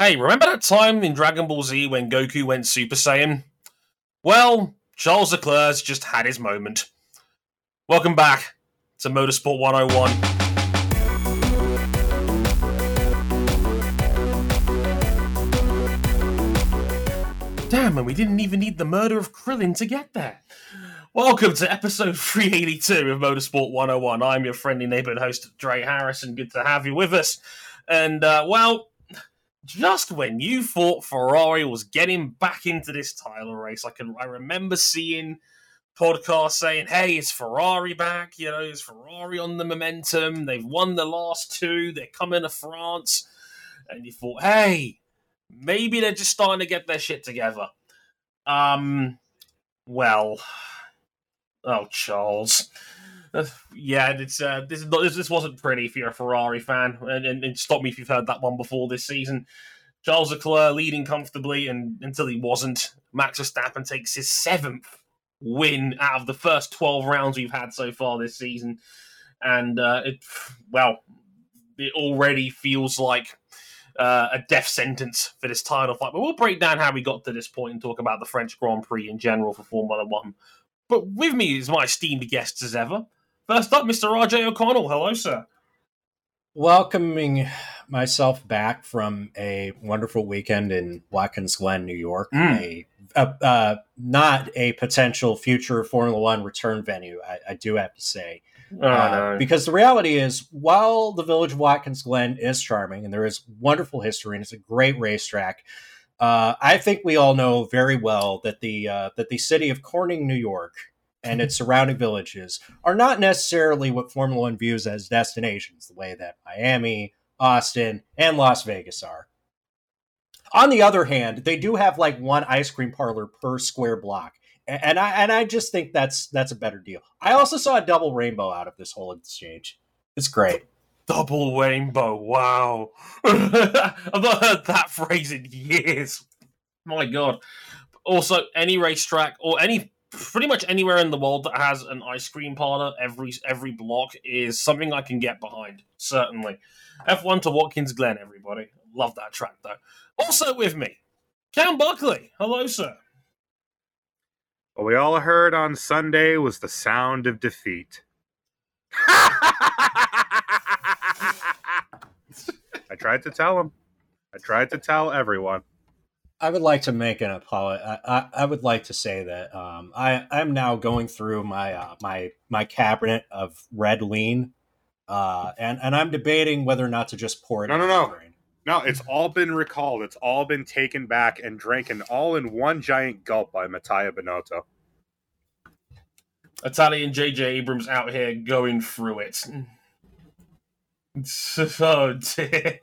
Hey, remember that time in Dragon Ball Z when Goku went Super Saiyan? Well, Charles Leclerc's just had his moment. Welcome back to Motorsport 101. Damn, and we didn't even need the murder of Krillin to get there. Welcome to episode 382 of Motorsport 101. I'm your friendly neighborhood host, Dre Harrison. Good to have you with us. And, uh, well, just when you thought Ferrari was getting back into this title race, I can I remember seeing podcasts saying, "Hey, it's Ferrari back? You know, it's Ferrari on the momentum? They've won the last two. They're coming to France." And you thought, "Hey, maybe they're just starting to get their shit together." Um, well, oh Charles. Yeah, it's uh, this is not, this, this wasn't pretty if you're a Ferrari fan, and, and, and stop me if you've heard that one before this season. Charles Leclerc leading comfortably, and until he wasn't, Max Verstappen takes his seventh win out of the first twelve rounds we've had so far this season, and uh, it well, it already feels like uh, a death sentence for this title fight. But we'll break down how we got to this point and talk about the French Grand Prix in general for Formula One. But with me is my esteemed guests as ever. First up, Mr. RJ O'Connell. Hello, sir. Welcoming myself back from a wonderful weekend in Watkins Glen, New York. Mm. A, a uh, not a potential future Formula One return venue, I, I do have to say. Oh, Uh, no. Because the reality is, while the village of Watkins Glen is charming and there is wonderful history and it's a great racetrack, uh, I think we all know very well that the uh, that the city of Corning, New York, and its surrounding villages are not necessarily what Formula One views as destinations, the way that Miami, Austin, and Las Vegas are. On the other hand, they do have like one ice cream parlor per square block. And I and I just think that's that's a better deal. I also saw a double rainbow out of this whole exchange. It's great. Double rainbow. Wow. I've not heard that phrase in years. My God. Also, any racetrack or any pretty much anywhere in the world that has an ice cream parlor every every block is something I can get behind. Certainly. F1 to Watkins Glen, everybody. Love that track though. Also with me, Cam Buckley. Hello, sir. What we all heard on Sunday was the sound of defeat. I tried to tell him. I tried to tell everyone. I would like to make an apology. I, I, I would like to say that um, I I'm now going through my uh, my my cabinet of red lean, uh, and and I'm debating whether or not to just pour it. No, in no, my no. brain. No, it's all been recalled. It's all been taken back and drinking all in one giant gulp by Mattia Binotto. Italian JJ Abrams out here going through it. oh dear.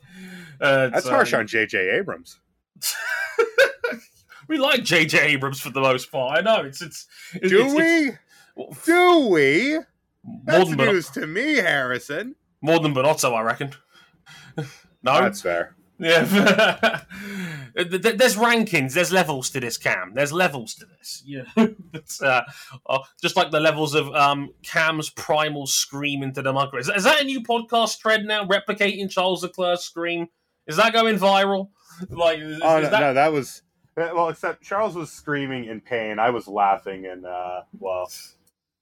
Uh, That's so- harsh on J.J. Abrams. we like JJ Abrams for the most part. I know it's it's. it's Do it's, we? It's, Do we? more That's than Bon- news to me, Harrison. more than Binotto, I reckon. no, That's fair. yeah. Th- th- there's rankings. There's levels to this, Cam. There's levels to this. Yeah, it's, uh, uh, just like the levels of um, Cam's primal scream into the micro. Is, is that a new podcast thread now? Replicating Charles Leclerc's scream. Is that going viral? Like, is, Oh is no, that no, that was well. Except Charles was screaming in pain. I was laughing, and uh, well,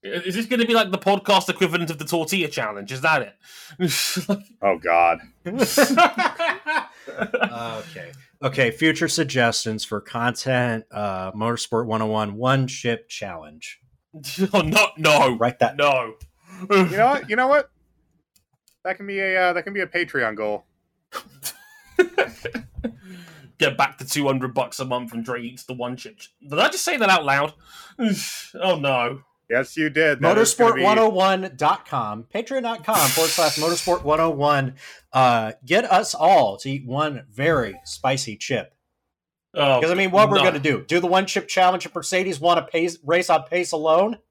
Is this going to be like the podcast equivalent of the tortilla challenge? Is that it? oh god. okay. Okay. Future suggestions for content. Uh, Motorsport 101 one chip challenge. oh, no, no, Write that. no. You know what? You know what? That can be a uh, that can be a Patreon goal. Get back to two hundred bucks a month and Dre eats the one chip. Did I just say that out loud? oh no. Yes, you did. That is gonna be- Motorsport101.com, patreon.com forward slash motorsport101. Uh, get us all to eat one very spicy chip. Oh, Because, I mean, what we're going to do? Do the one chip challenge if Mercedes want to pace, race on pace alone?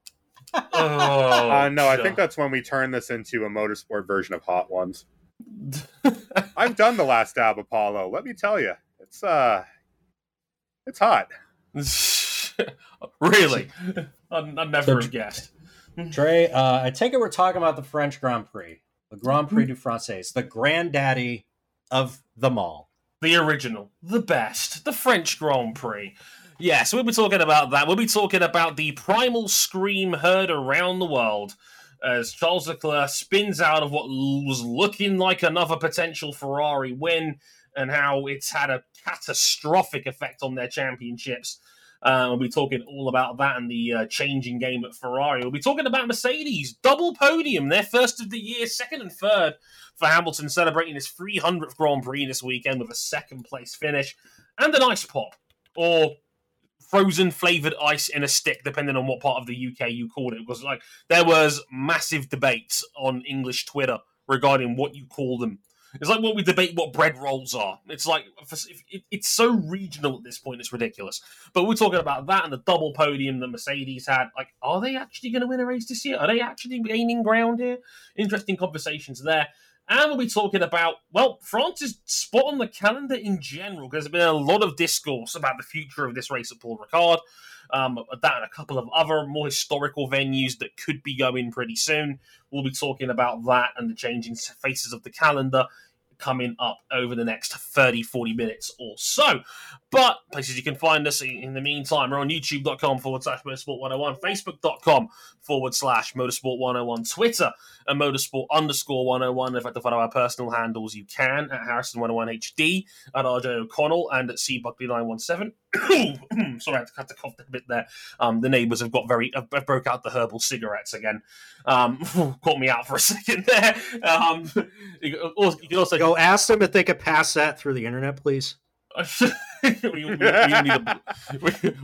Oh, Uh, no, I think that's when we turn this into a motorsport version of Hot Ones. I've done the last dab Apollo. Let me tell you, it's uh, it's hot. really. I, I never So- guessed. Trey, uh, I take it we're talking about the French Grand Prix, the Grand Prix du Français, the granddaddy of them all. the original, the best, the French Grand Prix. Yes, we'll be talking about that. We'll be talking about the primal scream heard around the world as Charles Leclerc spins out of what was looking like another potential Ferrari win and how it's had a catastrophic effect on their championships. Uh, we'll be talking all about that and the uh, changing game at Ferrari. We'll be talking about Mercedes, double podium, their first of the year, second and third for Hamilton, celebrating his 300th Grand Prix this weekend with a second place finish and an ice pop or frozen flavored ice in a stick, depending on what part of the UK you called it. Because like there was massive debates on English Twitter regarding what you call them it's like when we debate what bread rolls are. It's like it's so regional at this point. It's ridiculous. But we're talking about that and the double podium that Mercedes had. Like, are they actually going to win a race this year? Are they actually gaining ground here? Interesting conversations there. And we'll be talking about, well, France's spot on the calendar in general, because there's been a lot of discourse about the future of this race at Paul Ricard. Um, that and a couple of other more historical venues that could be going pretty soon. We'll be talking about that and the changing faces of the calendar coming up over the next 30, 40 minutes or so. But places you can find us in the meantime, we're on youtube.com forward slash motorsport 101, facebook.com forward slash motorsport 101, Twitter and motorsport underscore 101. If to follow our personal handles, you can at Harrison 101HD, at RJ O'Connell, and at CBuckley917. Sorry, I had to cut the cough a bit there. Um, the neighbours have got very, have broke out the herbal cigarettes again. Um, caught me out for a second there. Um, you, can also go ask them if they could pass that through the internet, please. we, we, we, need a,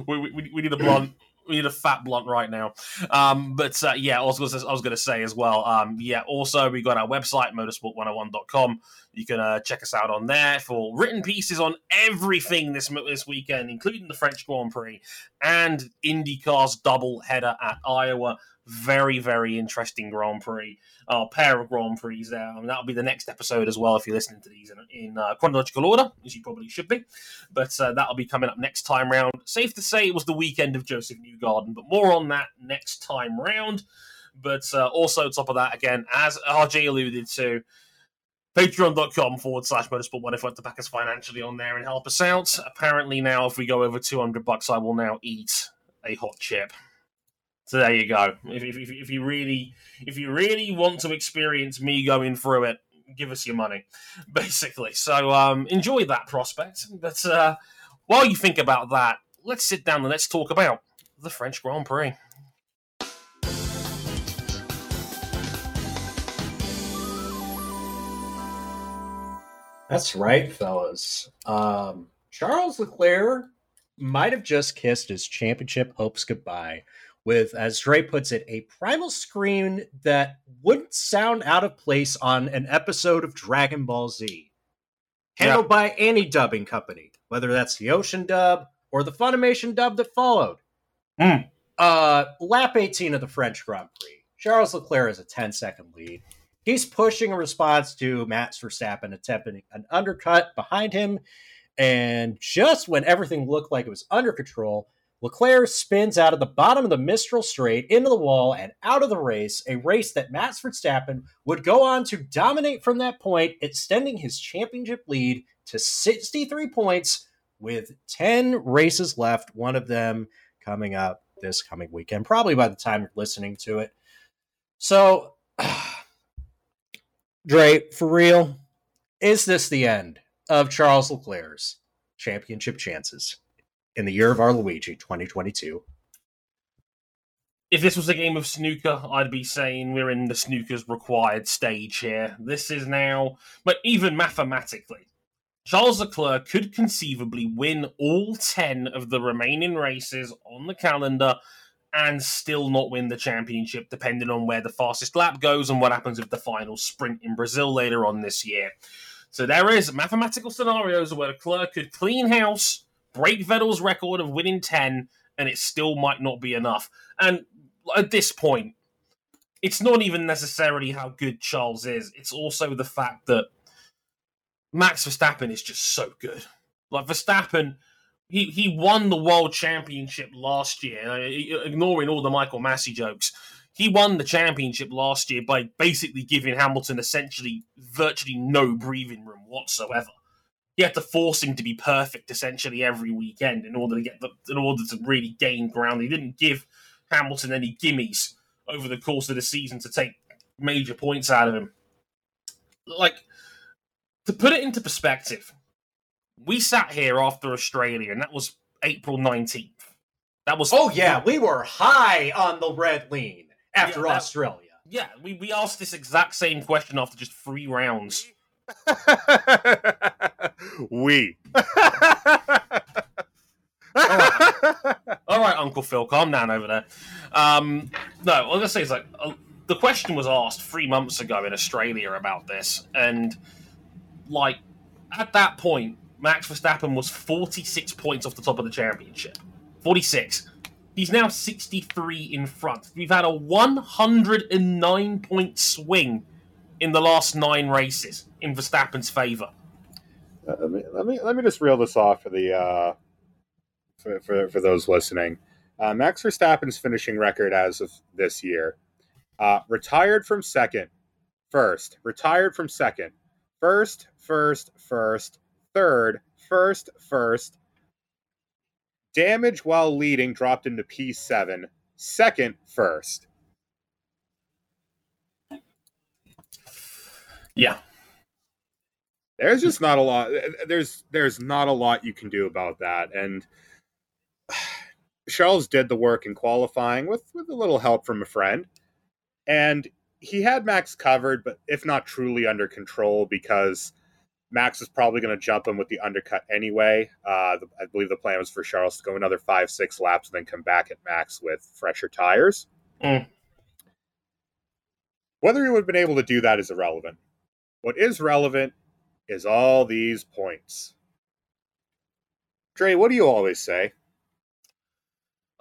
we, need a blunt we need a fat blunt right now. Um, but uh, yeah, I was, going to say as well. Um, yeah, also we got our website motorsport101.com. You can uh, check us out on there for written pieces on everything this this weekend, including the French Grand Prix and IndyCar's double header at Iowa. Very, very interesting Grand Prix. Our pair of Grand Prix there. I mean, that'll be the next episode as well if you're listening to these in, in uh, chronological order, as you probably should be. But uh, that'll be coming up next time round. Safe to say it was the weekend of Josef Newgarden, but more on that next time round. But uh, also, top of that, again, as RJ alluded to, patreon.com forward slash motorsport one if want to back us financially on there and help us out. Apparently, now if we go over 200 bucks, I will now eat a hot chip. So there you go. If, if, if, you really if you really want to experience me going through it, give us your money, basically. So um, enjoy that prospect. But uh, while you think about that, let's sit down and let's talk about the French Grand Prix. That's right, fellas. Um, Charles Leclerc might have just kissed his championship hopes goodbye with, as Dre puts it, a primal scream that wouldn't sound out of place on an episode of Dragon Ball Z. Handled yeah. by any dubbing company, whether that's the Ocean dub or the Funimation dub that followed. Mm. Uh, lap 18 of the French Grand Prix. Charles Leclerc is a 10 second lead. He's pushing a response to Max Verstappen attempting an undercut behind him. And just when everything looked like it was under control, Leclerc spins out of the bottom of the Mistral Straight into the wall and out of the race, a race that Max Verstappen would go on to dominate from that point, extending his championship lead to 63 points with 10 races left, one of them coming up this coming weekend, probably by the time you're listening to it. So, Dre, for real, is this the end of Charles Leclerc's championship chances? In the year of our Luigi 2022. If this was a game of snooker, I'd be saying we're in the snooker's required stage here. This is now, but even mathematically, Charles Leclerc could conceivably win all 10 of the remaining races on the calendar and still not win the championship, depending on where the fastest lap goes and what happens with the final sprint in Brazil later on this year. So there is mathematical scenarios where Leclerc could clean house break Vettel's record of winning 10, and it still might not be enough. And at this point, it's not even necessarily how good Charles is, it's also the fact that Max Verstappen is just so good. Like Verstappen, he, he won the world championship last year, ignoring all the Michael Masi jokes. He won the championship last year by basically giving Hamilton essentially virtually no breathing room whatsoever he had to force him to be perfect essentially every weekend in order to get the, in order to really gain ground. He didn't give Hamilton any gimmies over the course of the season to take major points out of him. Like to put it into perspective, we sat here after Australia, and that was April nineteenth. That was oh yeah, we were high on the red lean after Yeah, that- Australia. yeah. We we asked this exact same question after just three rounds. We. All right, Uncle Phil, calm down over there. Um, no, what I was gonna say is like uh, the question was asked three months ago in Australia about this, and like at that point, Max Verstappen was forty six points off the top of the championship. Forty six. He's now sixty three in front. We've had a one hundred and nine point swing in the last nine races in Verstappen's favour. Uh, let me let me let me just reel this off for the uh, for, for for those listening. Uh, Max Verstappen's finishing record as of this year: uh, retired from second, first, retired from second, first, first, first, third, first, first. Damage while leading dropped into P seven, second, first. Yeah, there's just not a lot there's there's not a lot you can do about that. And charles did the work in qualifying with with a little help from a friend. And he had max covered but if not truly under control because max is probably going to jump him with the undercut anyway. Uh, the, i believe the plan was for charles to go another five six laps and then come back at max with fresher tires. Mm. whether he would have been able to do that is irrelevant what is relevant is all these points. Dre, what do you always say?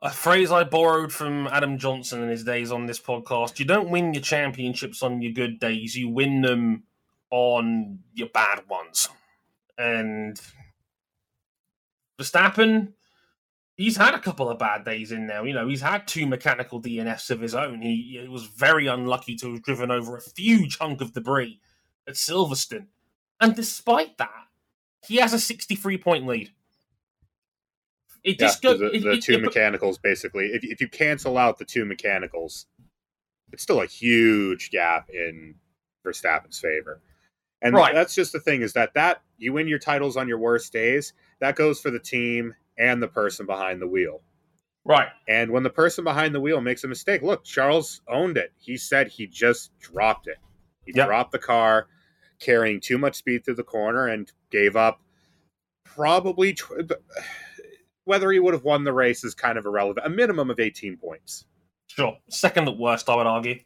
a phrase I borrowed from Adam Johnson in his days on this podcast. You don't win your championships on your good days, you win them on your bad ones. And Verstappen, he's had a couple of bad days in now. You know, he's had two mechanical DNFs of his own. He, he was very unlucky to have driven over a huge hunk of debris at Silverstone. And despite that, he has a 63 point lead. It just yeah, goes. the, the two mechanicals basically. If, if you cancel out the two mechanicals, it's still a huge gap in Verstappen's favor. And Right. that's just the thing is that that you win your titles on your worst days. That goes for the team and the person behind the wheel. right. And when the person behind the wheel makes a mistake, look, Charles owned it. He said he just dropped it. He Yep. dropped the car, carrying too much speed through the corner, and gave up probably tw- whether he would have won the race is kind of irrelevant. A minimum of 18 points. Sure. Second at worst, I would argue.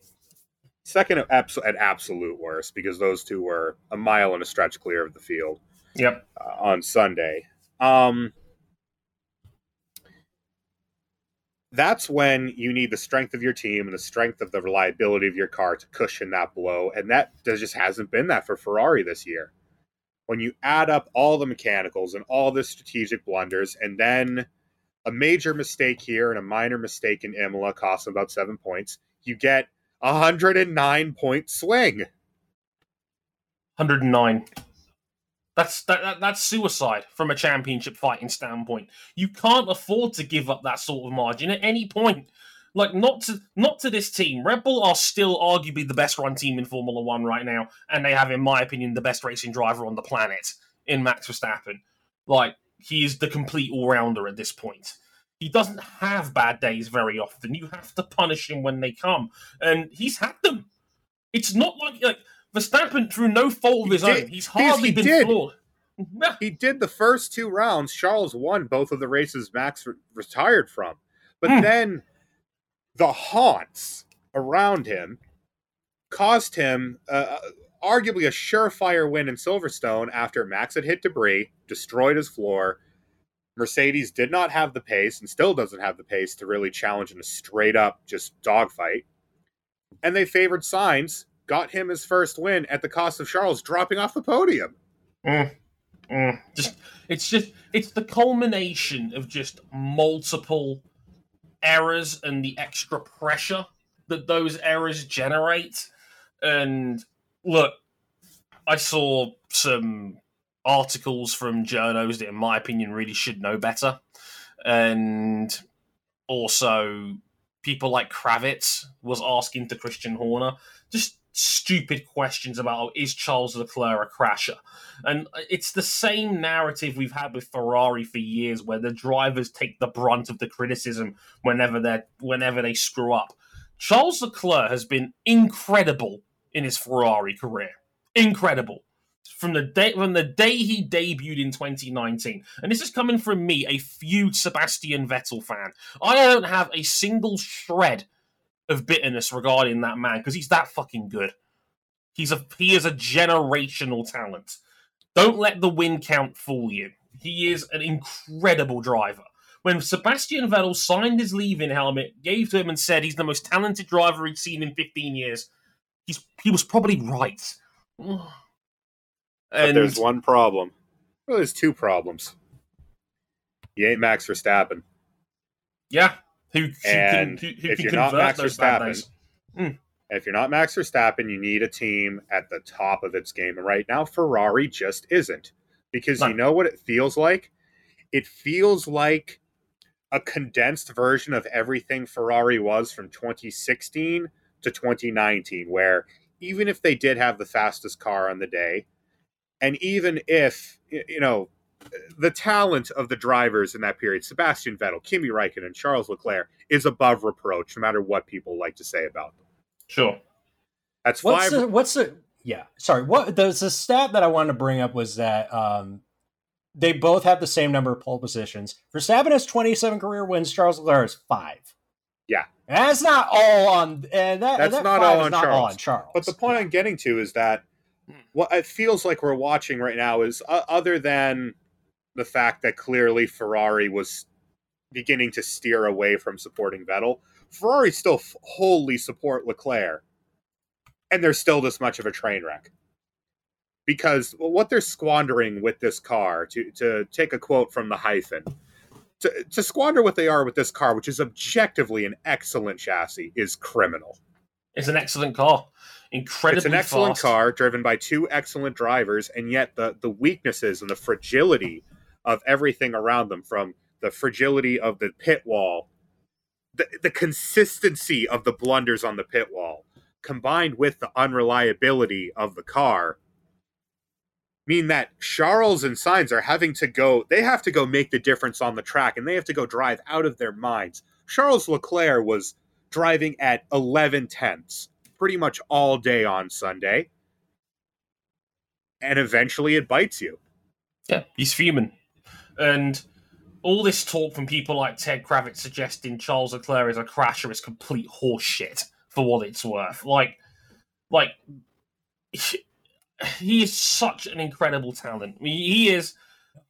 Second at, abs- at absolute worst because those two were a mile and a stretch clear of the field Yep. uh, on Sunday. Um, that's when you need the strength of your team and the strength of the reliability of your car to cushion that blow. And that just hasn't been that for Ferrari this year. When you add up all the mechanicals and all the strategic blunders, and then a major mistake here and a minor mistake in Imola costs about seven points, you get a 109 point swing. 109. That's that, that, that's suicide from a championship fighting standpoint. You can't afford to give up that sort of margin at any point. Like not to not to this team. Red Bull are still arguably the best run team in Formula One right now, and they have, in my opinion, the best racing driver on the planet in Max Verstappen. Like he is the complete all rounder at this point. He doesn't have bad days very often. You have to punish him when they come, and he's had them. It's not like like Verstappen through no fault of He his did. own. He's hardly he been did. flawed. He did the first two rounds. Charles won both of the races Max re- retired from. But Hmm. then the haunts around him caused him uh, arguably a surefire win in Silverstone after Max had hit debris, destroyed his floor. Mercedes did not have the pace and still doesn't have the pace to really challenge in a straight up just dogfight. And they favored Sainz, got him his first win at the cost of Charles dropping off the podium. Mm, mm. Just it's just it's the culmination of just multiple errors and the extra pressure that those errors generate. And look, I saw some articles from journos that, in my opinion, really should know better, and also people like Kravitz was asking to Christian Horner just stupid questions about oh, is Charles Leclerc a crasher? And it's the same narrative we've had with Ferrari for years, where the drivers take the brunt of the criticism whenever they whenever they screw up. Charles Leclerc has been incredible in his Ferrari career, incredible from the day from the day he debuted in 2019. And this is coming from me, a feud Sebastian Vettel fan. I don't have a single shred of bitterness regarding that man because he's that fucking good. He's a he is a generational talent. Don't let the win count fool you. He is an incredible driver. When Sebastian Vettel signed his leaving helmet, gave to him and said he's the most talented driver he'd seen in 15 years, he's he was probably right. And but there's one problem. Well, there's two problems. You ain't Max Verstappen. Yeah, who, who and can, who if you're not Max Verstappen, mm. if you're not Max Verstappen, you need a team at the top of its game. And right now, Ferrari just isn't because no. you know what it feels like. It feels like a condensed version of everything Ferrari was from 2016 to 2019, where even if they did have the fastest car on the day, and even if you know the talent of the drivers in that period, Sebastian Vettel, Kimi Raikkonen, and Charles Leclerc, is above reproach, no matter what people like to say about them. Sure. That's what's five. The, what's the yeah? Sorry, what there's a stat that I wanted to bring up was that um, they both have the same number of pole positions. Verstappen has 27 career wins. Charles Leclerc has five. Yeah, and that's not all on. And that, that's that not, all on, not all on Charles. But the point yeah. I'm getting to is that what it feels like we're watching right now is uh, other than the fact that clearly Ferrari was beginning to steer away from supporting Vettel. Ferrari still f- wholly support Leclerc, and they're still this much of a train wreck. Because what they're squandering with this car, to, to take a quote from the hyphen, to, to squander what they are with this car, which is objectively an excellent chassis, is criminal. It's an excellent car. Incredibly It's an excellent fast. car driven by two excellent drivers, and yet the, the weaknesses and the fragility of everything around them from the fragility of the pit wall, the, the consistency of the blunders on the pit wall, combined with the unreliability of the car, mean that Charles and Sainz are having to go, they have to go make the difference on the track and they have to go drive out of their minds. Charles Leclerc was driving at 11 tenths pretty much all day on Sunday. And eventually it bites you. Yeah, he's fuming. And all this talk from people like Ted Kravitz suggesting Charles Leclerc is a crasher is complete horseshit for what it's worth. Like, like he is such an incredible talent. He is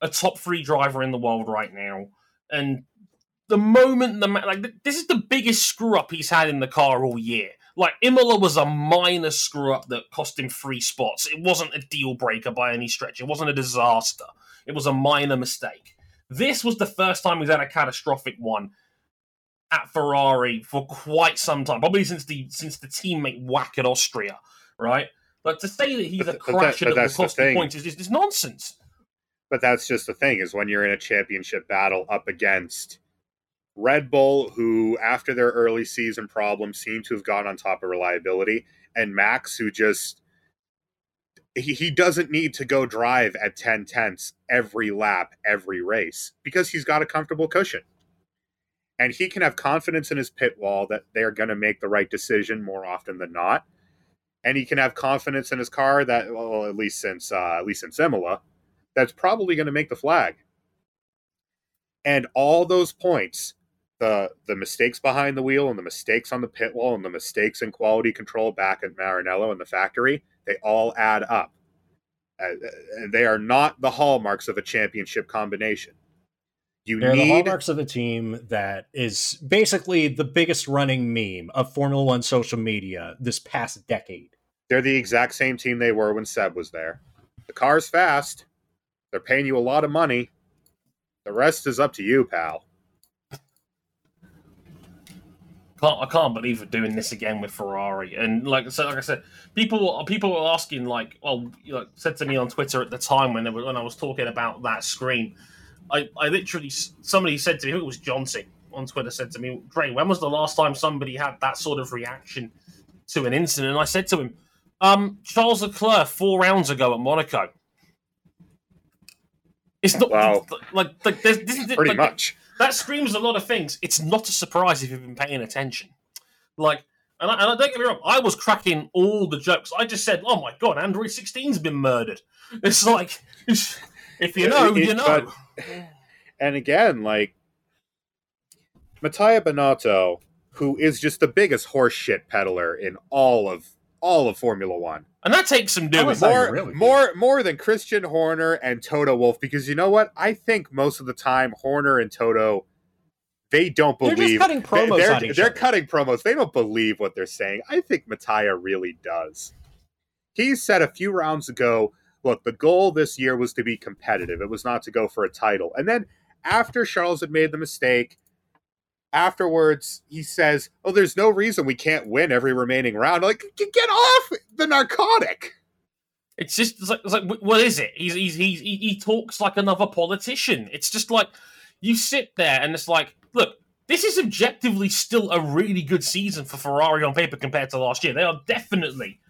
a top three driver in the world right now, and the moment the like this is the biggest screw up he's had in the car all year. Like Imola was a minor screw up that cost him three spots. It wasn't a deal breaker by any stretch. It wasn't a disaster. It was a minor mistake. This was the first time he's had a catastrophic one at Ferrari for quite some time, probably since the since the teammate whack at Austria, right? But to say that he's a crasher that, that will cost the points is just nonsense. But that's just the thing is when you're in a championship battle up against Red Bull, who after their early season problems seem to have gone on top of reliability, and Max, who just he, he doesn't need to go drive at 10 tenths every lap, every race, because he's got a comfortable cushion. And he can have confidence in his pit wall that they're going to make the right decision more often than not. And he can have confidence in his car that, well, at least since uh, at least since Imola, that's probably going to make the flag. And all those points, the the mistakes behind the wheel and the mistakes on the pit wall and the mistakes in quality control back at Maranello and the factory, they all add up. Uh, uh, they are not the hallmarks of a championship combination. You They're need the hallmarks of a team that is basically the biggest running meme of Formula One social media this past decade. They're the exact same team they were when Seb was there. The car's fast. They're paying you a lot of money. The rest is up to you, pal. Can't I can't believe we're doing this again with Ferrari. And like so, like I said, people people were asking like, well, you know, said to me on Twitter at the time when they were, when I was talking about that screen, I I literally somebody said to me, it was Johnson on Twitter said to me, Dre, when was the last time somebody had that sort of reaction to an incident? And I said to him, um, Charles Leclerc four rounds ago at Monaco. It's not Wow. like, like there's, this is Pretty like, much. That screams a lot of things. It's not a surprise if you've been paying attention. Like, and I, and I don't get me wrong, I was cracking all the jokes. I just said, "Oh my god, Android 16's been murdered." It's like, if you know, It- you know. but- And again, like Mattia Binotto, who is just the biggest horseshit peddler in all of all of Formula One. And that takes some doing. More, really more, more than Christian Horner and Toto Wolff, because you know what? I think most of the time Horner and Toto, they don't believe. They're believe just cutting promos they're, on each they're other. cutting promos. They don't believe what they're saying. I think Mattia really does. He said a few rounds ago, look, the goal this year was to be competitive. It was not to go for a title. And then after Charles had made the mistake, afterwards he says, "Oh, there's no reason we can't win every remaining round." Like, "G- get off the narcotic. It's just it's like, it's like what is it? He's, he's, he's he, talks like another politician. It's just like you sit there and it's like, look, this is objectively still a really good season for Ferrari on paper compared to last year. They are definitely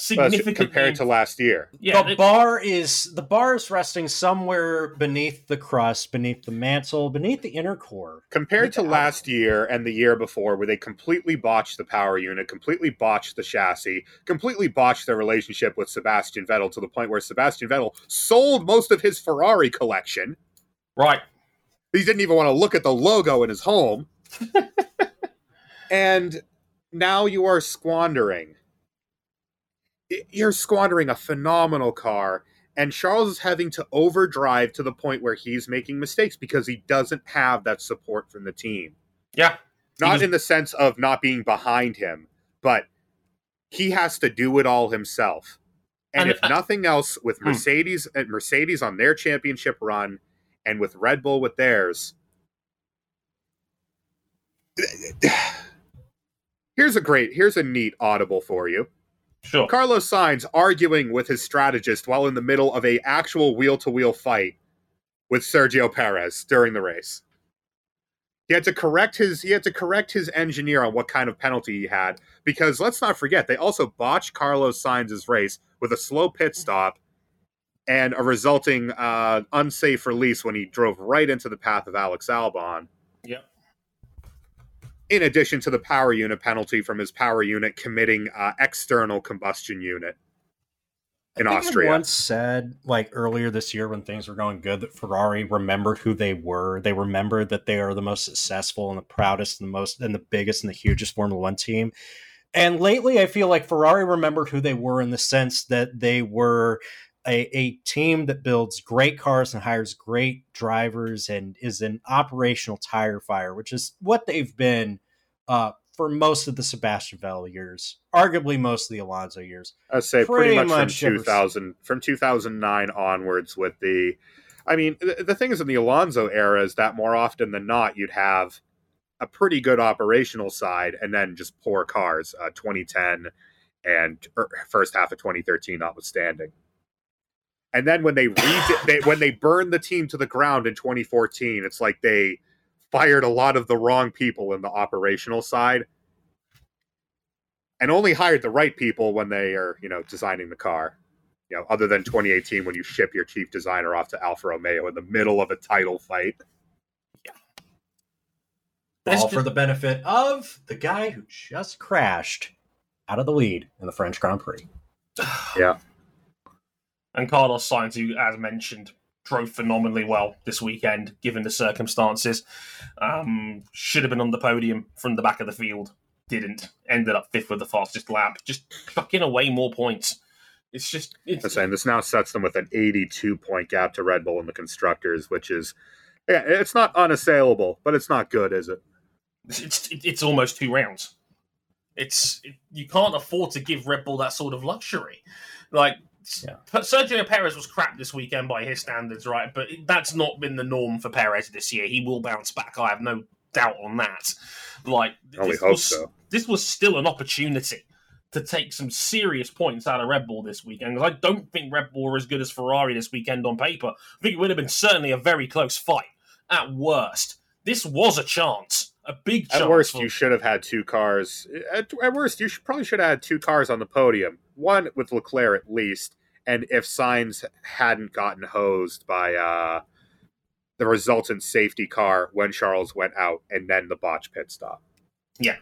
significantly compared to last year. yeah. the it- bar is the bar is resting somewhere beneath the crust, beneath the mantle, beneath the inner core. compared to Yeah. last year and the year before where they completely botched the power unit completely botched the chassis completely botched their relationship with sebastian vettel to the point where sebastian vettel sold most of his ferrari collection right. he didn't even want to look at the logo in his home and now you are squandering you're squandering a phenomenal car and Charles is having to overdrive to the point where he's making mistakes because he doesn't have that support from the team Yeah. not in the sense of not being behind him, but he has to do it all himself. And, And, if uh, nothing else, with hmm. Mercedes and Mercedes on their championship run, and with Red Bull with theirs, here's a great, here's a neat audible for you. Sure. Carlos Sainz arguing with his strategist while in the middle of a actual wheel to wheel fight with Sergio Perez during the race. He had to correct his he had to correct his engineer on what kind of penalty he had because let's not forget they also botched Carlos Sainz's race with a slow pit stop and a resulting uh, unsafe release when he drove right into the path of Alex Albon. Yep. In addition to the power unit penalty from his power unit committing uh, external combustion unit in I think I Austria. once said, like earlier this year when things were going good, that Ferrari remembered who they were. They remembered that they are the most successful and the proudest and the most and the biggest and the hugest Formula One team. And lately, I feel like Ferrari remembered who they were in the sense that they were a, a team that builds great cars and hires great drivers and is an operational tire fire, which is what they've been uh, for most of the Sebastian Vettel years, arguably most of the Alonso years. I'd say pretty, Pretty much, much from ever 2000 from 2009 onwards with the I mean the, the thing is in the Alonso era is that more often than not you'd have a pretty good operational side and then just poor cars uh, 2010 and er, first half of 2013 notwithstanding. And then when they, re- they when they burned the team to the ground in 2014 it's like they fired a lot of the wrong people in the operational side and only hired the right people when they are, you know, designing the car. You know, other than 2018 when you ship your chief designer off to Alfa Romeo in the middle of a title fight. There's all ju- for the benefit of the guy who just crashed out of the lead in the French Grand Prix. Yeah. And Carlos Sainz, who, as mentioned, drove phenomenally well this weekend, given the circumstances. Um, should have been on the podium from the back of the field. Didn't. Ended up fifth with the fastest lap. Just chucking away more points. It's just. I'm It's, saying this now sets them with an 82 point gap to Red Bull in the constructors, which is, yeah, it's not unassailable, but it's not good, is it? it's, it's almost two rounds. It's it, you can't afford to give Red Bull that sort of luxury. Like Yeah. Sergio Perez was crap this weekend by his standards, right? But that's not been the norm for Perez this year. He will bounce back. I have no doubt on that. Like, oh, Only this hope was, so. this was still an opportunity to take some serious points out of Red Bull this weekend because I don't think Red Bull are as good as Ferrari this weekend on paper. I think it would have been certainly a very close fight at worst. This was a chance, a big chance. At worst, for- you should have had two cars. At, at worst, you should, probably should have had two cars on the podium. One with Leclerc at least, and if Sainz hadn't gotten hosed by uh, the resultant safety car when Charles went out, and then the botch pit stop. Yeah.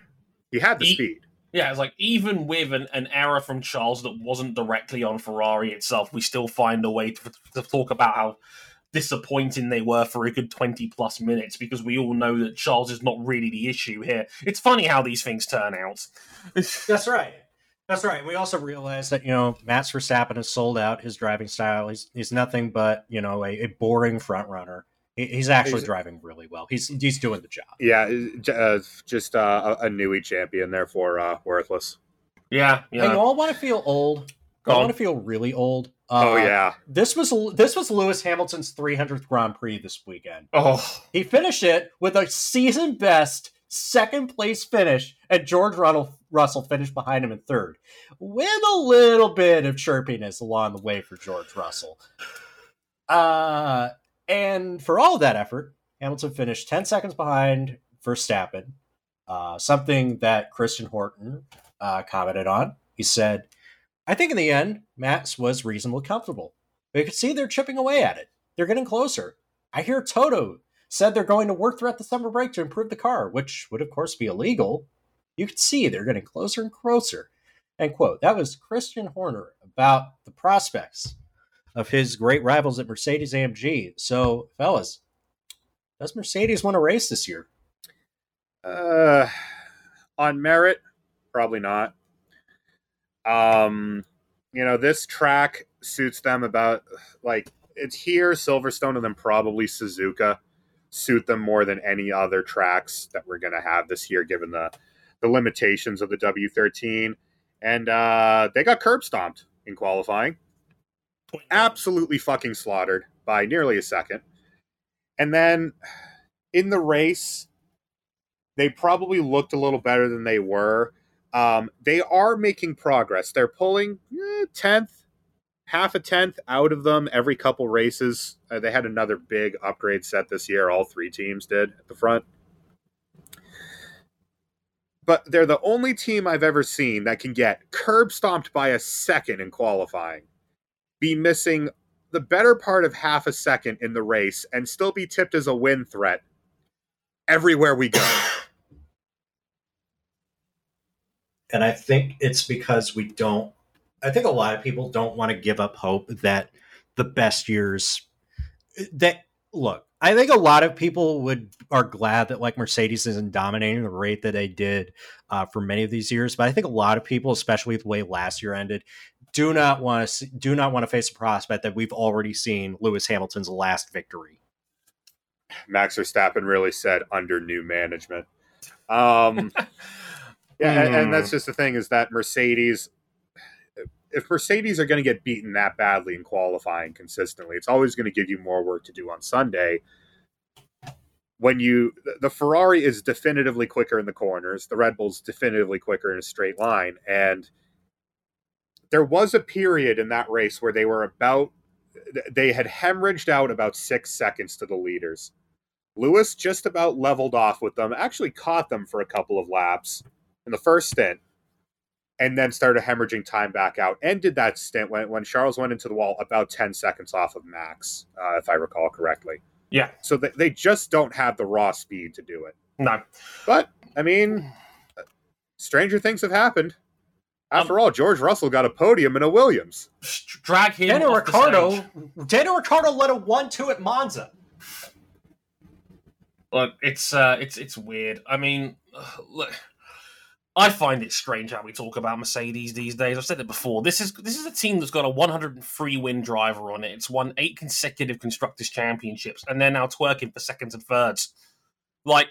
he had the He- speed. Yeah, it's like even with an, an error from Charles that wasn't directly on Ferrari itself, we still find a way to, to talk about how disappointing they were for a good 20 plus minutes because we all know that Charles is not really the issue here. It's funny how these things turn out. That's right. That's right. We also realize that you know Max Verstappen has sold out his driving style. He's he's nothing but you know a, a boring front runner. He, he's actually He's- driving really well. He's he's doing the job. Yeah, uh, just uh, a, a Newey champion, therefore uh, worthless. Yeah, Hey, you all want to feel old? I want to feel really old. oh Uh, yeah, This was this was Lewis Hamilton's 300th Grand Prix this weekend. Oh, He finished it with a season best second place finish, and George Russell, finished behind him in third, with a little bit of chirpiness along the way for George Russell. Uh, and for all that effort, Hamilton finished 10 seconds behind Verstappen, uh, something that Christian Horner uh, commented on. He said, I think in the end, Max was reasonably comfortable. But you could see they're chipping away at it. They're getting closer. I hear Toto said they're going to work throughout the summer break to improve the car, which would of course be illegal. You could see they're getting closer and closer. End quote. That was Christian Horner about the prospects of his great rivals at Mercedes AMG. So, fellas, does Mercedes want to race this year? Uh, on merit, probably not. Um, you know, this track suits them about like it's here, Silverstone, and then probably Suzuka suit them more than any other tracks that we're gonna have this year, given the the limitations of the W13. And uh, they got curb stomped in qualifying absolutely fucking slaughtered by nearly a second. And then in the race, they probably looked a little better than they were. Um, they are making progress. They're pulling eh, tenth, half a tenth out of them every couple races. Uh, they had another big upgrade set this year. All three teams did at the front. But they're the only team I've ever seen that can get curb stomped by a second in qualifying be missing the better part of half a second in the race and still be tipped as a win threat everywhere we go. And I think it's because we don't, I think a lot of people don't want to give up hope that the best years, that, look, I think a lot of people would are glad that like Mercedes isn't dominating the rate that they did uh, for many of these years. But I think a lot of people, especially the way last year ended, do not want to do not want to face a prospect that we've already seen Lewis Hamilton's last victory. Max Verstappen really said under new management. Um, yeah, and, and that's just the thing is that Mercedes, if Mercedes are going to get beaten that badly in qualifying consistently, it's always going to give you more work to do on Sunday. When you, the Ferrari is definitively quicker in the corners, the Red Bull's definitively quicker in a straight line. And there was a period in that race where they were about, they had hemorrhaged out about six seconds to the leaders. Lewis just about leveled off with them, actually caught them for a couple of laps in the first stint, and then started hemorrhaging time back out. And did that stint when, when Charles went into the wall about 10 seconds off of Max, uh, if I recall correctly. Yeah. So they, they just don't have the raw speed to do it. no. But, I mean, stranger things have happened. After all, George Russell got a podium in a Williams. Drag him. Daniel off the Ricciardo, stage. Daniel Ricciardo led a one-two at Monza. Look, it's uh, it's it's weird. I mean, look, I find it strange how we talk about Mercedes these days. I've said it before. This is this is a team that's got a 103 win driver on it. It's won eight consecutive constructors championships, and they're now twerking for seconds and thirds. Like,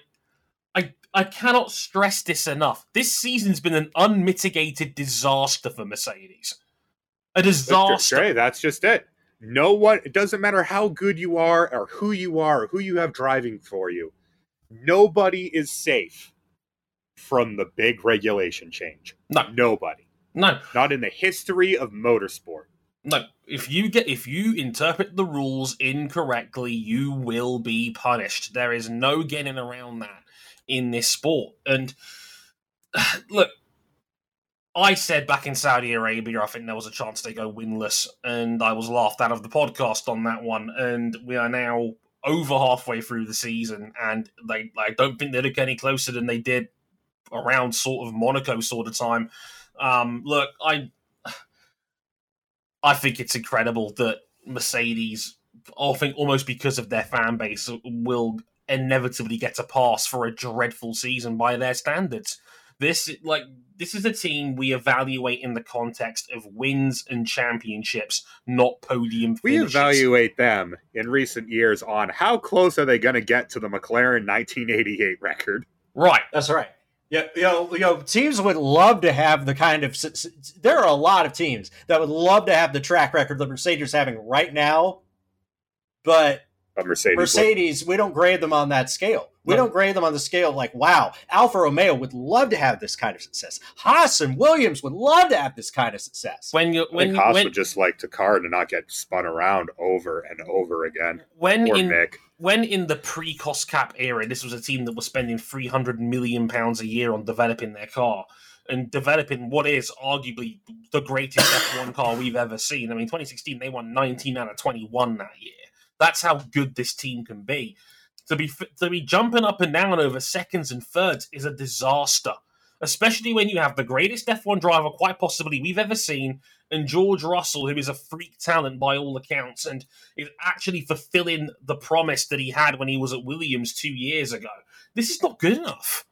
I I cannot stress this enough. This season's been an unmitigated disaster for Mercedes. A disaster. That's just it. No one, it doesn't matter how good you are or who you are or who you have driving for you. nobody is safe from the big regulation change. No. Nobody. No, Not in the history of motorsport. no. If you get if you interpret the rules incorrectly, you will be punished. There is no getting around that in this sport. And look, I said back in Saudi Arabia, I think there was a chance they go winless, and I was laughed out of the podcast on that one. And we are now over halfway through the season, and they I don't think they look any closer than they did around sort of Monaco sort of time. Um, look, I I think it's incredible that Mercedes, I think almost because of their fan base, will inevitably get a pass for a dreadful season by their standards. This like this is a team we evaluate in the context of wins and championships, not podium. Finishes. We evaluate them in recent years on how close are they going to get to the McLaren 1988 record. right. That's right. Yeah, you know, you know, teams would love to have the kind of. There are a lot of teams that would love to have the track record that Mercedes having right now, but But Mercedes, Mercedes, we don't grade them on that scale. We No. don't grade them on the scale like, wow, Alfa Romeo would love to have this kind of success. Haas and Williams would love to have this kind of success. When you I when think Haas when would just like to car to not get spun around over and over again. when Or in Mick. when in the pre-cost cap era, this was a team that was spending three hundred million pounds a year on developing their car and developing what is arguably the greatest F1 car we've ever seen. I mean, 2016 they won 19 out of 21 that year. That's how good this team can be. To be to be jumping up and down over seconds and thirds is a disaster, especially when you have the greatest F1 driver quite possibly we've ever seen, and George Russell, who is a freak talent by all accounts, and is actually fulfilling the promise that he had when he was at Williams two years ago. This is not good enough.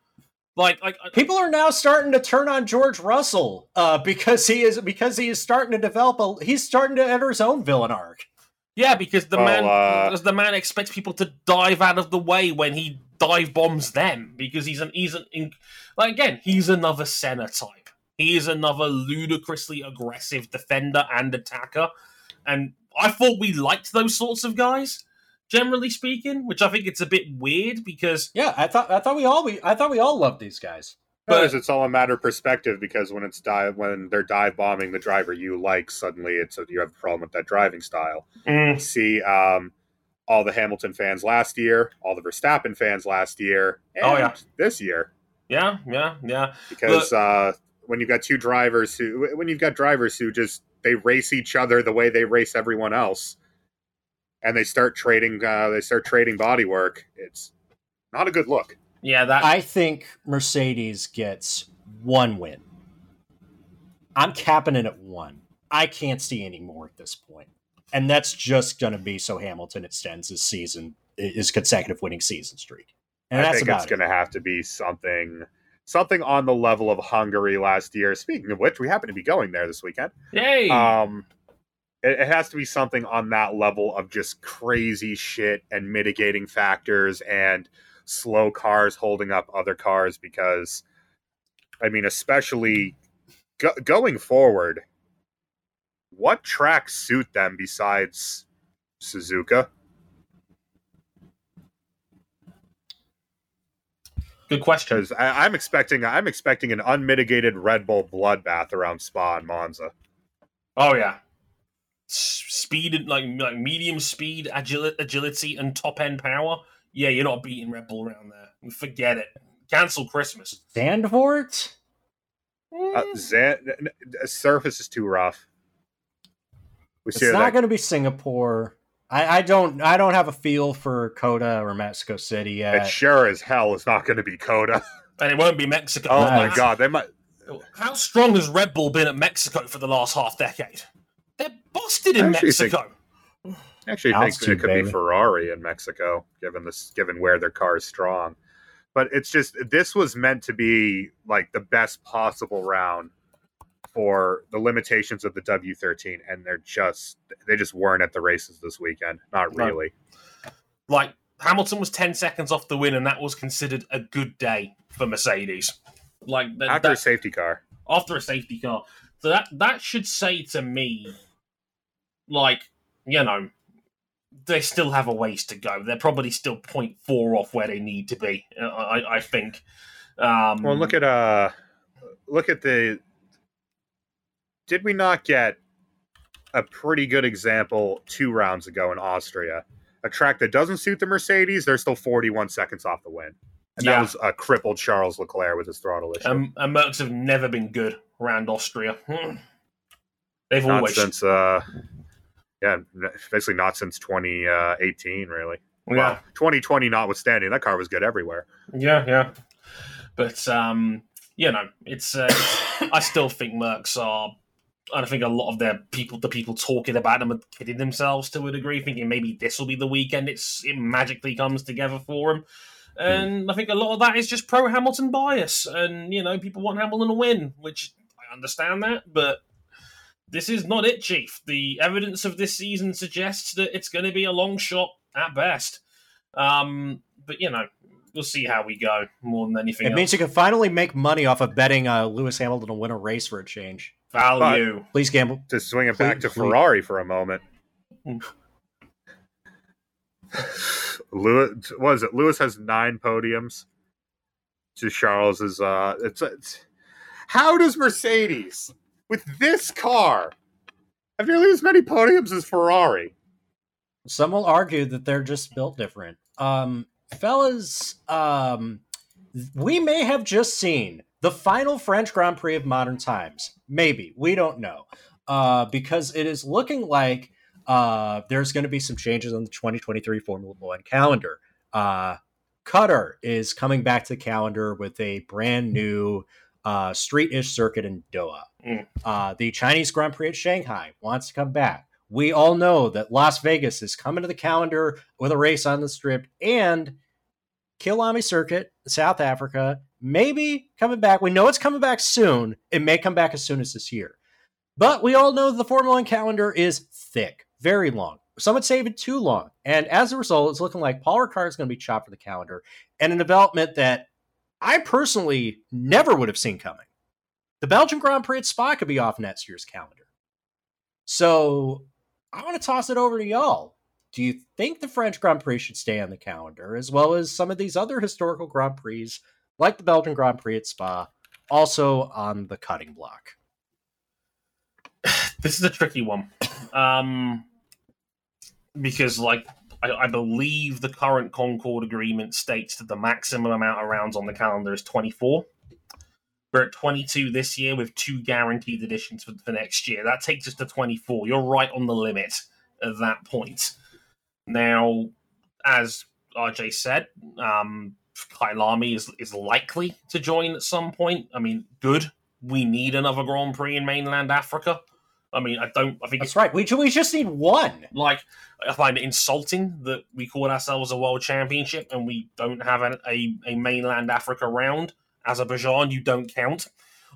Like, like I- People are now starting to turn on George Russell uh, because he is because he is starting to develop a he's starting to enter his own villain arc. Yeah, because the Well, man, uh, because the man expects people to dive out of the way when he dive bombs them because he's an he's an in, like again he's another Senna type. He is another ludicrously aggressive defender and attacker, and I thought we liked those sorts of guys. Generally speaking, which I think it's a bit weird because Yeah, I thought I thought we all we I thought we all loved these guys. But it's all a matter of perspective because when it's dive when they're dive bombing the driver you like, suddenly it's a, you have a problem with that driving style. You see um, all the Hamilton fans last year, all the Verstappen fans last year, and Oh, yeah. this year yeah, yeah, yeah. because uh, when you've got two drivers who when you've got drivers who just they race each other the way they race everyone else, and they start trading uh, they start trading body work. It's not a good look. Yeah, that I think Mercedes gets one win. I'm capping it at one. I can't see any more at this point. And that's just going to be so Hamilton extends his season, his consecutive winning season streak. And I that's think about it's it. going to have to be something something on the level of Hungary last year. Speaking of which, we happen to be going there this weekend. yay. Um, it, it has to be something on that level of just crazy shit and mitigating factors and slow cars holding up other cars because, I mean, especially go, going forward, what tracks suit them besides Suzuka? Good question. Because I'm expecting I'm expecting an unmitigated Red Bull bloodbath around Spa and Monza. Oh yeah, S- speed and like like medium speed, agili- agility, and top end power. Yeah, you're not beating Red Bull around there. Forget it. Cancel Christmas. Zandvoort? Uh, Zan- n- n- surface is too rough. We It's not that going to be Singapore. I, I don't. I don't have a feel for COTA or Mexico City yet. it sure as hell is not going to be COTA. and it won't be Mexico. Oh Nice. my god, they might. How strong has Red Bull been at Mexico for the last half decade? They're busted in Mexico. think- Mexico. Actually, think it could baby. be Ferrari in Mexico, given this, given where their car is strong. But it's just this was meant to be like the best possible round for the limitations of the W13, and they're just they just weren't at the races this weekend. Not No. really. Like Hamilton was ten seconds off the win, and that was considered a good day for Mercedes. Like th- After a safety car, after a safety car. So that that should say to me, like you know, they still have a ways to go. They're probably still 0.4 off where they need to be. I, I think. Um, Well, look at uh, look at the. Did we not get a pretty good example two rounds ago in Austria? A track that doesn't suit the Mercedes, they're still 41 seconds off the win. And Yeah. that was a crippled Charles Leclerc with his throttle issue. Um, and Mercs have never been good around Austria. Hmm. They've not always. since, uh, yeah, basically not since 2018, really. yeah, Well, 2020 notwithstanding, that car was good everywhere. yeah, yeah. But um, you know, it's. Uh, it's- I still think Mercs are. I think a lot of their people, the people talking about them, are kidding themselves to a degree, thinking maybe this will be the weekend. It's it magically comes together for them, and I think a lot of that is just pro Hamilton bias, and you know, people want Hamilton to win, which I understand that, but this is not it, Chief. The evidence of this season suggests that it's going to be a long shot at best. Um, but you know, we'll see how we go more than anything It else. means you can finally make money off of betting uh, Lewis Hamilton to win a race for a change. Value. Please gamble. To swing it back to Please, please. Ferrari for a moment. Lewis what is it? Lewis has nine podiums. To Charles is uh it's, it's how does Mercedes with this car have nearly as many podiums as Ferrari? Some will argue that they're just built different. Um, fellas, um, we may have just seen the final French Grand Prix of modern times. Maybe. We don't know. Uh, because it is looking like uh, there's going to be some changes on the 2023 Formula One calendar. Uh, Qatar is coming back to the calendar with a brand new uh, street ish circuit in Doha. Mm. Uh, the Chinese Grand Prix at Shanghai wants to come back. We all know that Las Vegas is coming to the calendar with a race on the strip and Kyalami Circuit, South Africa, maybe coming back. We know it's coming back soon. It may come back as soon as this year. But we all know the Formula One calendar is thick, very long. Some would say even too long. And as a result, it's looking like Paul Ricard is going to be chopped for the calendar and a development that I personally never would have seen coming. The Belgian Grand Prix at Spa could be off next year's calendar. So I want to toss it over to y'all. Do you think the French Grand Prix should stay on the calendar, as well as some of these other historical Grand Prix, like the Belgian Grand Prix at Spa, also on the cutting block? this is a tricky one um, because like I, I believe the current concord agreement states that the maximum amount of rounds on the calendar is 24 we're at 22 this year with two guaranteed additions for, for next year. That takes us to 24 you're right on the limit at that point. Now as rj said um, Kyalami is, is likely to join at some point. I mean good. We need another grand prix in mainland africa I mean, I don't. I think it's That's right. We, ju- we just need one. like I find it insulting that we call ourselves a world championship and we don't have a, a, a mainland Africa round. Azerbaijan, you don't count.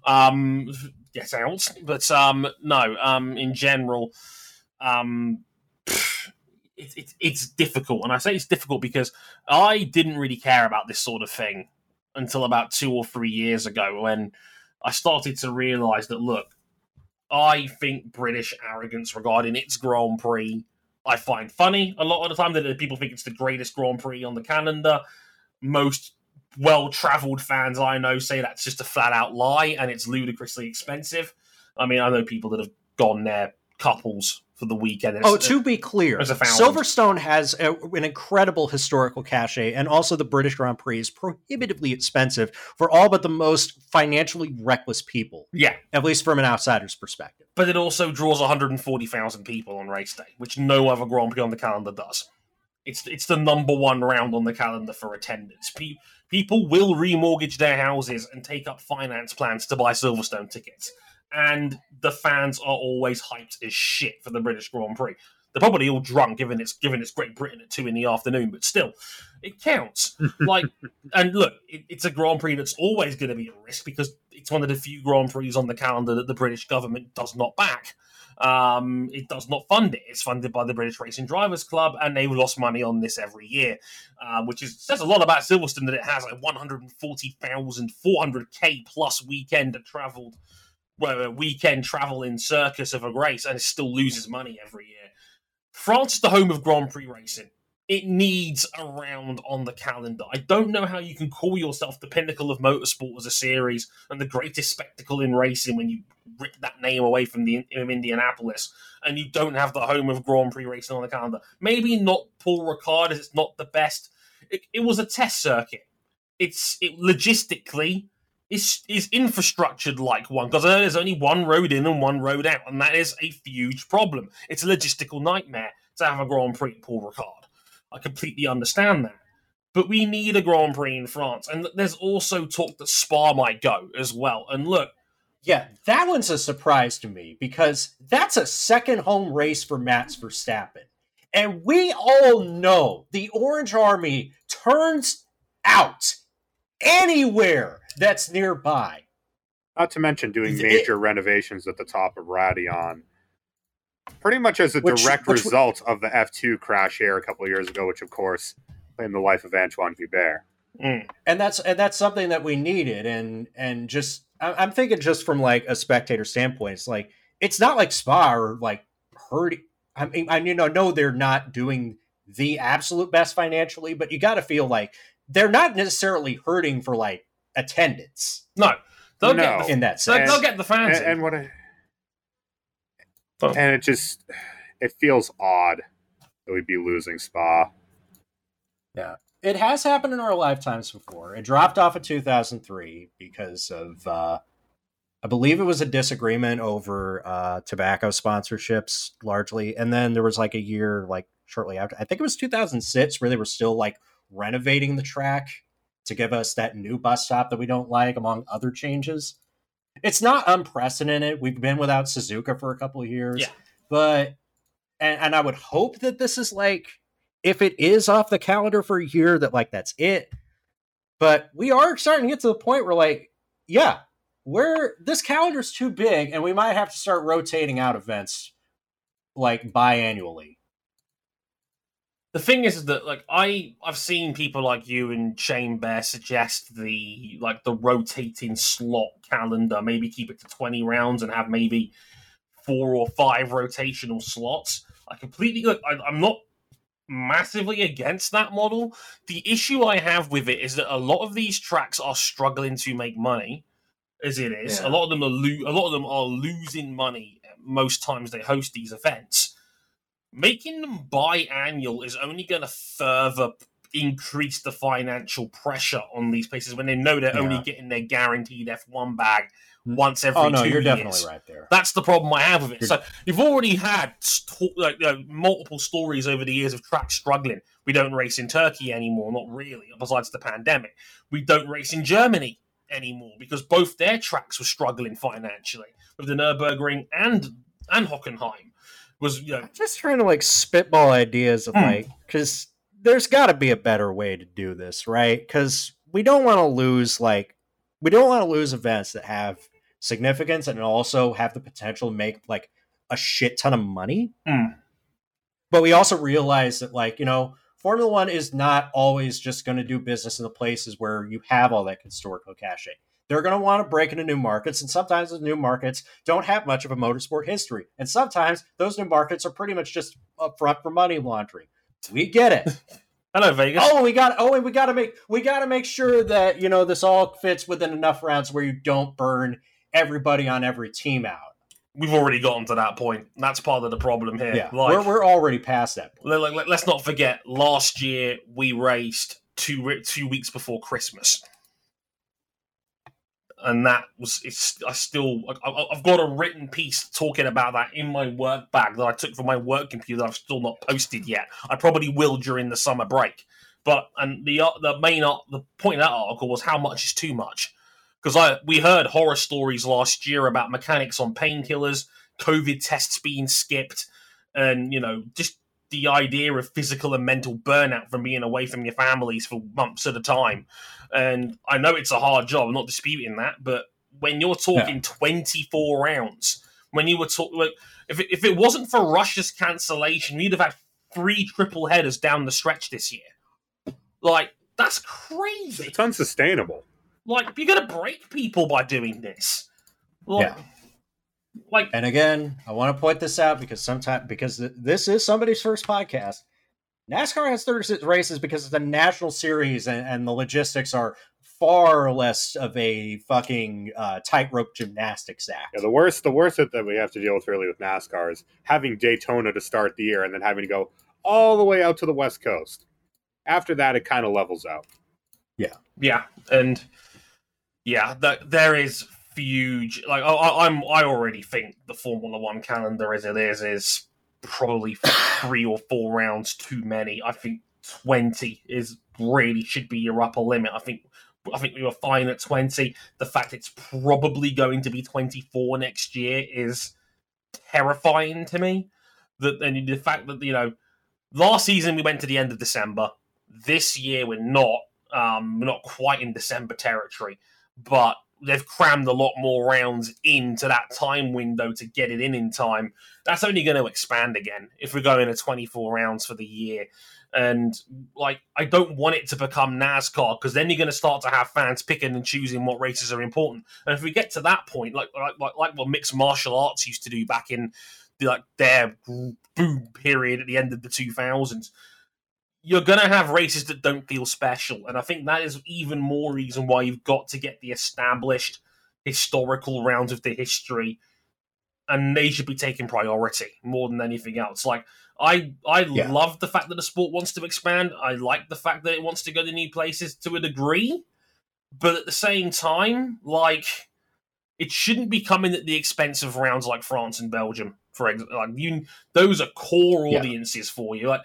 Um, get out. But um, no. Um, in general, um, it, it, it's difficult, and I say it's difficult because I didn't really care about this sort of thing until about two or three years ago when I started to realise that look. I think British arrogance regarding its Grand Prix I find funny a lot of the time that people think it's the greatest Grand Prix on the calendar. Most well traveled fans I know say that's just a flat out lie and it's ludicrously expensive. I mean, I know people that have gone there couples for the weekend. and Oh, it's- to be clear, There's a thousand. Silverstone has a, an incredible historical cachet, and also the British Grand Prix is prohibitively expensive for all but the most financially reckless people, yeah, at least from an outsider's perspective. but it also draws 140,000 people on race day, which no other Grand Prix on the calendar does. It's it's the number one round on the calendar for attendance. Pe- people will remortgage their houses and take up finance plans to buy Silverstone tickets, and the fans are always hyped as shit for the British Grand Prix. They're probably all drunk, given it's given it's Great Britain at two in the afternoon, but still, it counts. like, and look, it, it's a Grand Prix that's always going to be at risk because it's one of the few Grand Prix on the calendar that the British government does not back. Um, it does not fund it. It's funded by the British Racing Drivers Club, and they've lost money on this every year, uh, which is says a lot about Silverstone that it has a 140,000, 400k plus weekend travelled, well, a weekend travel in circus of a race, and it still loses money every year. France is the home of Grand Prix racing. It needs a round on the calendar. I don't know how you can call yourself the pinnacle of motorsport as a series and the greatest spectacle in racing when you rip that name away from the Indianapolis and you don't have the home of Grand Prix racing on the calendar. Maybe not Paul Ricard, as it's not the best. It, it was a test circuit. It's it logistically is is infrastructured like one because there's only one road in and one road out, and that is a huge problem. It's a logistical nightmare to have a Grand Prix at Paul Ricard. I completely understand that. But we need a Grand Prix in France. And there's also talk that Spa might go as well. And look, yeah, that one's a surprise to me because that's a second home race for Max Verstappen. And we all know the Orange Army turns out anywhere that's nearby. Not to mention doing major it, renovations at the top of Raidillon. Pretty much as a which, direct which, result of the F2 crash here a couple years ago, which of course claimed the life of Antoine Hubert. Mm. And that's and that's something that we needed, and and just I'm thinking just from like a spectator standpoint, it's like it's not like Spa or like hurting. I mean, I you know know they're not doing the absolute best financially, but you got to feel like they're not necessarily hurting for like attendance. No, they'll no. get the, in that sense. They'll, get the fans, and, and what I, oh. and it just it feels odd that we'd be losing Spa. Yeah, it has happened in our lifetimes before. It dropped off in 2003 because of, uh, I believe it was a disagreement over uh, tobacco sponsorships largely. And then there was like a year, like shortly after, I think it was 2006, where they were still like renovating the track to give us that new bus stop that we don't like, among other changes. It's not unprecedented. We've been without Suzuka for a couple of years. Yeah. But, and, and I would hope that this is like, if it is off the calendar for a year, that like that's it. But we are starting to get to the point where like, yeah, we're this calendar's too big, and we might have to start rotating out events like biannually. The thing is that like I I've seen people like you and Shane Bear suggest the like the rotating slot calendar, maybe keep it to twenty rounds and have maybe four or five rotational slots. I completely I, I'm not massively against that model. The issue I have with it is that a lot of these tracks are struggling to make money, as it is. Yeah. A lot of them are lo- a lot of them are losing money most times they host these events. Making them biannual is only going to further increase the financial pressure on these places when they know they're yeah. only getting their guaranteed F1 bag mm. once oh, every oh, no, two you're years. definitely right there. That's the problem I have with it. You're... So you've already had st- like, you know, multiple stories over the years of tracks struggling. We don't race in Turkey anymore, not really, besides the pandemic. We don't race in Germany anymore because both their tracks were struggling financially with the Nurburgring and and Hockenheim. Was know, I'm just trying to like spitball ideas of hmm. like because there's got to be a better way to do this, right? Because we don't want to lose like we don't want to lose events that have significance and also have the potential to make like a shit ton of money. Mm. But we also realize that like, you know, Formula One is not always just going to do business in the places where you have all that historical cachet. They're going to want to break into new markets, and sometimes those new markets don't have much of a motorsport history. And sometimes those new markets are pretty much just upfront for money laundering. We get it. Hello, Vegas. Oh, we got. Oh, and we got to make. We got to make sure that you know this all fits within enough rounds where you don't burn everybody on every team out. We've already gotten to that point. That's part of the problem here. Yeah, like, we're, we're already past that. Point. Like, let's not forget. Last year we raced two two weeks before Christmas and that was it's i still I, have got a written piece talking about that in my work bag that i took from my work computer i've still not posted yet. I probably will during the summer break. But and the uh, the main the point of that article was how much is too much. Because i we heard horror stories last year about mechanics on painkillers covid tests being skipped and you know just the idea of physical and mental burnout from being away from your families for months at a time and I know it's a hard job. I'm not disputing that, but when you're talking yeah. 24 rounds, when you were talking, like, if it, if it wasn't for Russia's cancellation, we'd have had three triple headers down the stretch this year. Like that's crazy. It's unsustainable. Like you're gonna break people by doing this. Like, yeah. Like And again, I want to point this out because sometimes because th- this is somebody's first podcast. NASCAR has 36 races because it's a national series and, and the logistics are far less of a fucking uh, tightrope gymnastics act. Yeah, the worst, the worst that, that we have to deal with really with NASCAR is having Daytona to start the year and then having to go all the way out to the West Coast. After that, it kind of levels out. yeah, Yeah. and yeah, that there is huge. Like I, I'm, I already think the Formula One calendar as it is is probably three or four rounds too many. I think twenty is really should be your upper limit. I think. I think we were fine at 20. The fact it's probably going to be 24 next year is terrifying to me. That and the fact that you know, last season we went to the end of December. This year we're not. Um, we're not quite in December territory, but they've crammed a lot more rounds into that time window to get it in in time. That's only going to expand again if we're going to 24 rounds for the year. And like, I don't want it to become NASCAR because then you're going to start to have fans picking and choosing what races are important. And if we get to that point, like like like, what mixed martial arts used to do back in the, like their boom period at the end of the 2000s, you're going to have races that don't feel special. And I think that is even more reason why you've got to get the established historical rounds of the history. And they should be taking priority more than anything else. Like I, I Yeah. love the fact that the sport wants to expand. I like the fact that it wants to go to new places to a degree, but at the same time, like it shouldn't be coming at the expense of rounds like France and Belgium. For example, like you, those are core Yeah. audiences for you. Like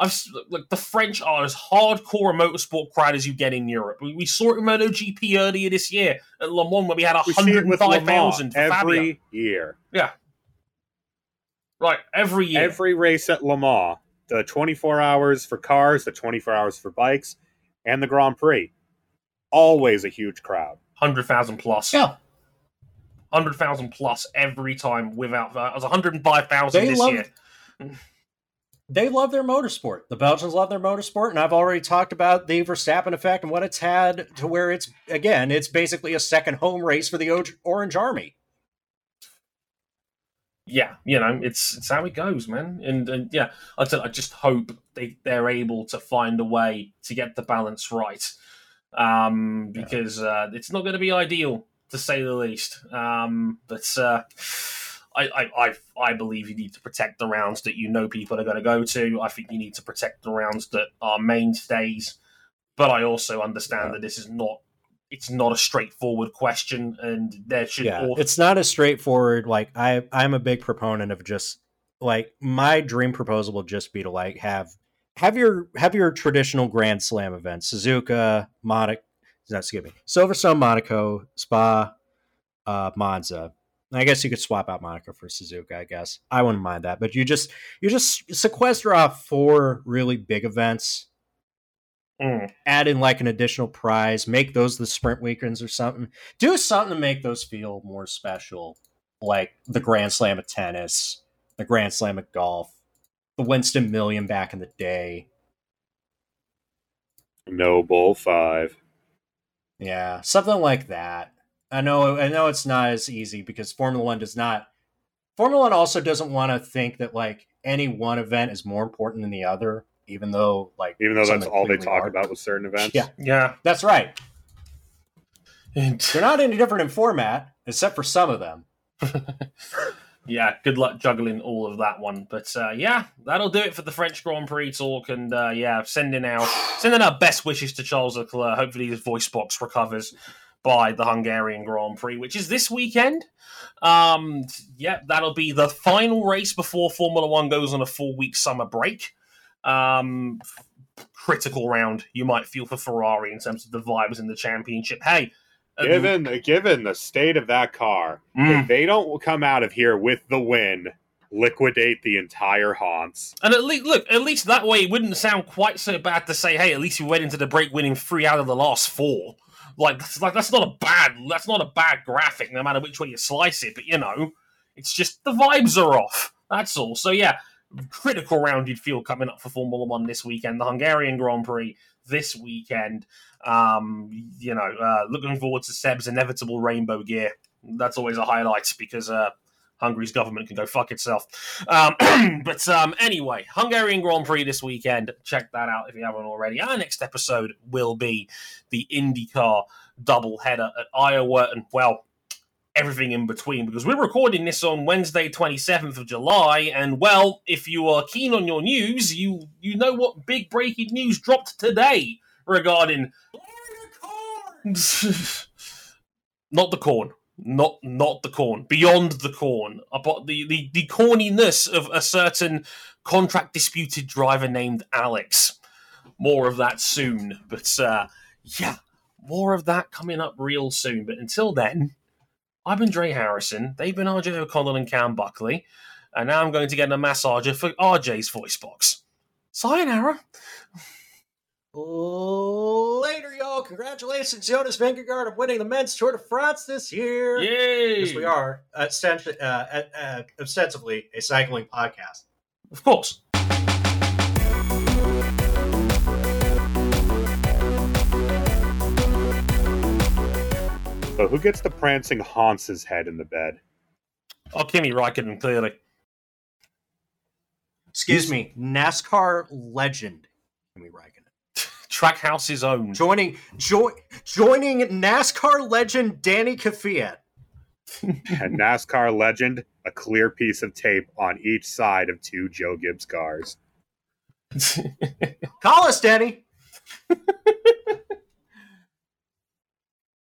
I've s- like the French are as hardcore a motorsport crowd as you get in Europe. We, we saw it in MotoGP earlier this year at Le Mans where we had We see it with Le 105,000 Mans for Fabio. every year. Yeah. Right, every year. Every race at Le Mans, the 24 hours for cars, the 24 hours for bikes, and the Grand Prix, always a huge crowd. 100,000 plus. Yeah. 100,000 plus every time without that. It was 105,000 this love- year. They love their motorsport. The Belgians love their motorsport, and I've already talked about the Verstappen effect and what it's had to where it's again, it's basically a second home race for the Orange Army. yeah, you know, it's it's how it goes, man. And, and yeah, I I just hope they they're able to find a way to get the balance right, um, because uh, it's not going to be ideal to say the least. Um, but uh, I, I I I believe you need to protect the rounds that you know people are going to go to. I think you need to protect the rounds that are mainstays. But I also understand Yeah. that this is not. It's not a straightforward question, and there should yeah it's not as straightforward like i i'm a big proponent of just like my dream proposal would just be to like have have your have your traditional grand slam events suzuka monaco not excuse me silverstone monaco spa uh monza i guess you could swap out Monaco for suzuka i guess i wouldn't mind that but you just you just sequester off four really big events Mm. add in like an additional prize, make those the sprint weekends or something. Do something to make those feel more special, like the Grand Slam of tennis, the Grand Slam of golf, the Winston Million back in the day. No Bull 5. Yeah, something like that. I know I know it's not as easy because Formula 1 does not Formula 1 also doesn't want to think that like any one event is more important than the other, even though like Even though that's all they talk are. about with certain events. Yeah. Yeah, That's right. They're not any different in format, except for some of them. yeah, good luck juggling all of that one. But uh, yeah, that'll do it for the French Grand Prix talk. And uh, yeah, sending out sending our best wishes to Charles Leclerc. Hopefully, his voice box recovers by the Hungarian Grand Prix, which is this weekend. Um, yeah, that'll be the final race before Formula One goes on a four week summer break. Um, critical round, you might feel for Ferrari in terms of the vibes in the championship. Hey, uh, Given given the state of that car, mm. if they don't come out of here with the win, liquidate the entire Haunts. And at least, look, at least that way it wouldn't sound quite so bad to say, "Hey, at least we went into the break winning three out of the last four. Like, that's- like that's not a bad, that's not a bad graphic, no matter which way you slice it. But you know, it's just the vibes are off. That's all. So yeah, critical round you'd feel coming up for Formula One this weekend, the Hungarian Grand Prix this weekend. Um, you know, uh, looking forward to Seb's inevitable rainbow gear. That's always a highlight because uh, Hungary's government can go fuck itself. Um, but um, anyway, Hungarian Grand Prix this weekend. Check that out if you haven't already. Our next episode will be the IndyCar double header at Iowa, and well, everything in between because we're recording this on Wednesday, 27th of July. And well, if you are keen on your news, you you know what big breaking news dropped today regarding not the corn. Not not the corn. Beyond the corn. About the, the, the corniness of a certain contract disputed driver named Alex. More of that soon. But uh, yeah, more of that coming up real soon. But until then, I've been Dre Harrison. They've been RJ O'Connell and Cam Buckley. And now I'm going to get a massager for RJ's voice box. Sayonara. Later, y'all. Congratulations, Jonas Vingegaard, on winning the men's Tour de France this year. Yay! Yes, we are uh, uh, uh, ostensibly a cycling podcast. Of course. So who gets the prancing Hans's head in the bed? Oh, Kimi Raikkonen, clearly. Excuse me, NASCAR legend Kimi Raikkonen. Trackhouse's own. Joining jo- joining NASCAR legend Danny Kvyat. and NASCAR legend, a clear piece of tape on each side of two Joe Gibbs cars. Call us, Danny.